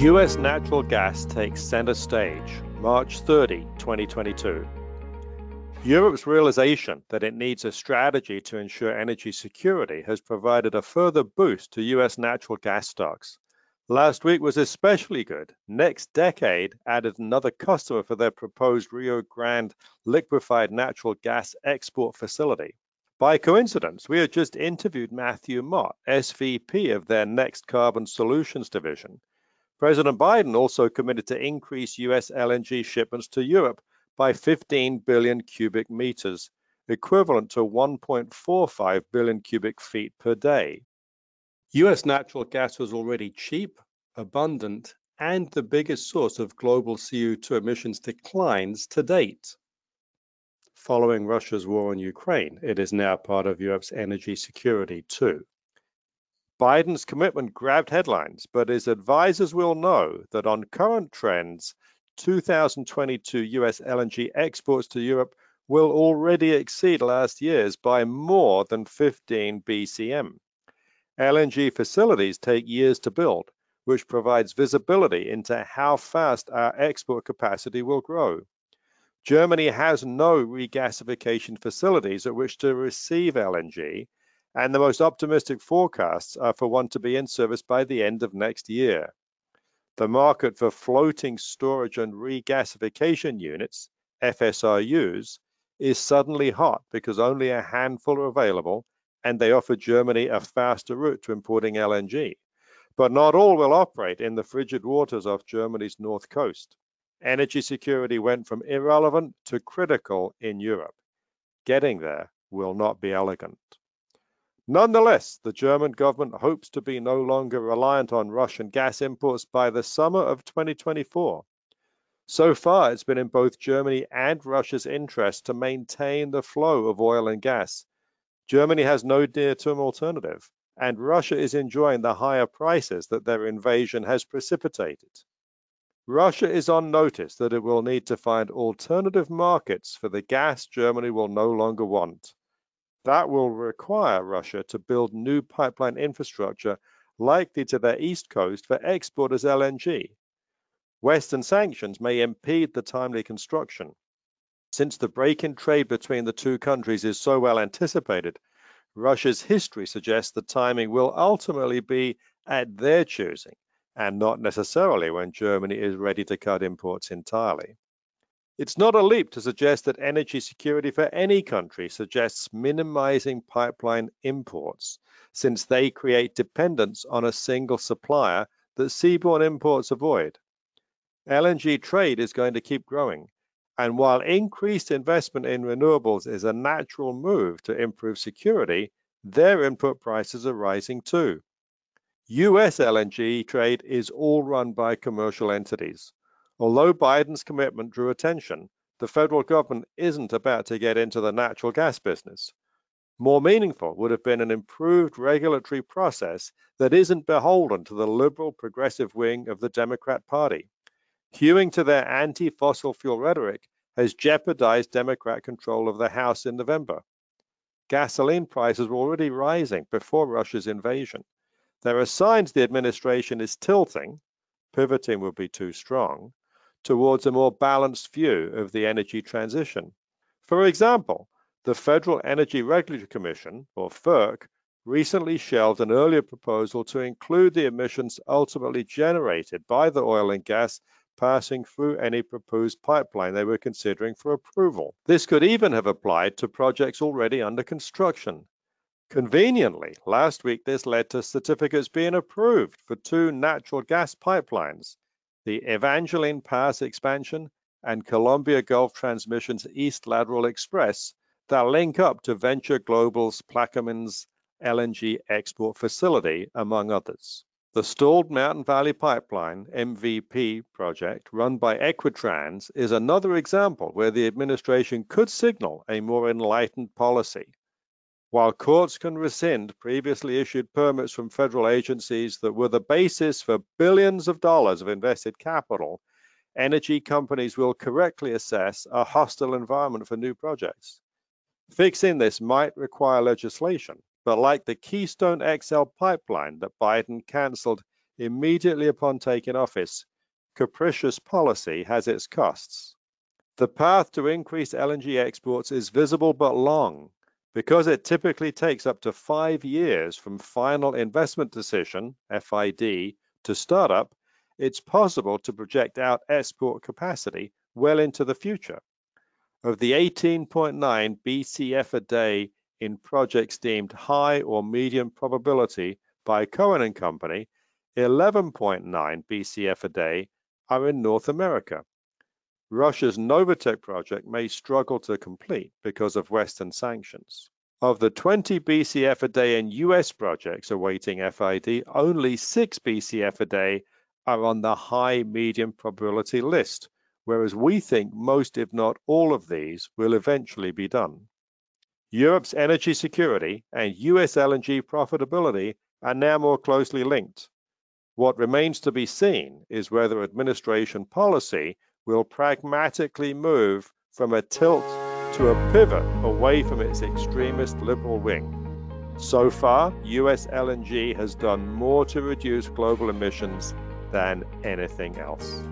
US natural gas takes center stage, March 30, 2022. Europe's realization that it needs a strategy to ensure energy security has provided a further boost to US natural gas stocks. Last week was especially good. NextDecade added another customer for their proposed Rio Grande liquefied natural gas export facility. By coincidence, we had just interviewed Matthew Mott, SVP of their Next Carbon Solutions division. President Biden also committed to increase US LNG shipments to Europe by 15 billion cubic meters, equivalent to 1.45 billion cubic feet per day. US natural gas was already cheap, abundant, and the biggest source of global CO2 emissions declines to date. Following Russia's war on Ukraine, it is now part of Europe's energy security too. Biden's commitment grabbed headlines, but his advisors will know that on current trends, 2022 US LNG exports to Europe will already exceed last year's by more than 15 BCM. LNG facilities take years to build, which provides visibility into how fast our export capacity will grow. Germany has no regasification facilities at which to receive LNG, and the most optimistic forecasts are for one to be in service by the end of next year. The market for floating storage and regasification units, FSRUs, is suddenly hot because only a handful are available and they offer Germany a faster route to importing LNG. But not all will operate in the frigid waters off Germany's north coast. Energy security went from irrelevant to critical in Europe. Getting there will not be elegant. Nonetheless, the German government hopes to be no longer reliant on Russian gas imports by the summer of 2024. So far, it's been in both Germany and Russia's interest to maintain the flow of oil and gas Germany has no near-term alternative, and Russia is enjoying the higher prices that their invasion has precipitated. Russia is on notice that it will need to find alternative markets for the gas Germany will no longer want. That will require Russia to build new pipeline infrastructure likely to their east coast for export as LNG. Western sanctions may impede the timely construction. Since the break in trade between the two countries is so well anticipated, Russia's history suggests the timing will ultimately be at their choosing and not necessarily when Germany is ready to cut imports entirely. It's not a leap to suggest that energy security for any country suggests minimizing pipeline imports, since they create dependence on a single supplier that seaborne imports avoid. LNG trade is going to keep growing, and while increased investment in renewables is a natural move to improve security, their input prices are rising too. US LNG trade is all run by commercial entities. Although Biden's commitment drew attention, the federal government isn't about to get into the natural gas business. More meaningful would have been an improved regulatory process that isn't beholden to the liberal progressive wing of the Democrat Party. Hewing to their anti-fossil fuel rhetoric has jeopardized Democrat control of the House in November. Gasoline prices were already rising before Russia's invasion. There are signs the administration is tilting, pivoting would be too strong, towards a more balanced view of the energy transition. For example, the Federal Energy Regulatory Commission, or FERC, recently shelved an earlier proposal to include the emissions ultimately generated by the oil and gas passing through any proposed pipeline they were considering for approval. This could even have applied to projects already under construction. Conveniently, last week this led to certificates being approved for two natural gas pipelines, the Evangeline Pass expansion and Columbia Gulf Transmission's East Lateral Express that link up to Venture Global's Plaquemines LNG export facility, among others. The Stalled Mountain Valley Pipeline MVP project run by Equitrans is another example where the administration could signal a more enlightened policy. While courts can rescind previously issued permits from federal agencies that were the basis for billions of dollars of invested capital, energy companies will correctly assess a hostile environment for new projects. Fixing this might require legislation, but like the Keystone XL pipeline that Biden canceled, immediately upon taking office, capricious policy has its costs. The path to increase LNG exports is visible but long because it typically takes up to five years from final investment decision, FID, to startup. It's possible to project out export capacity well into the future. Of the 18.9 BCF a day in projects deemed high or medium probability by Cohen and Company, 11.9 BCF a day are in North America. Russia's Novatek project may struggle to complete because of Western sanctions. Of the 20 BCF a day in US projects awaiting FID, only 6 BCF a day are on the high medium probability list, whereas we think most, if not all of these, will eventually be done. Europe's energy security and US LNG profitability are now more closely linked. What remains to be seen is whether administration policy will pragmatically move from a tilt to a pivot away from its extremist liberal wing. So far, US LNG has done more to reduce global emissions than anything else.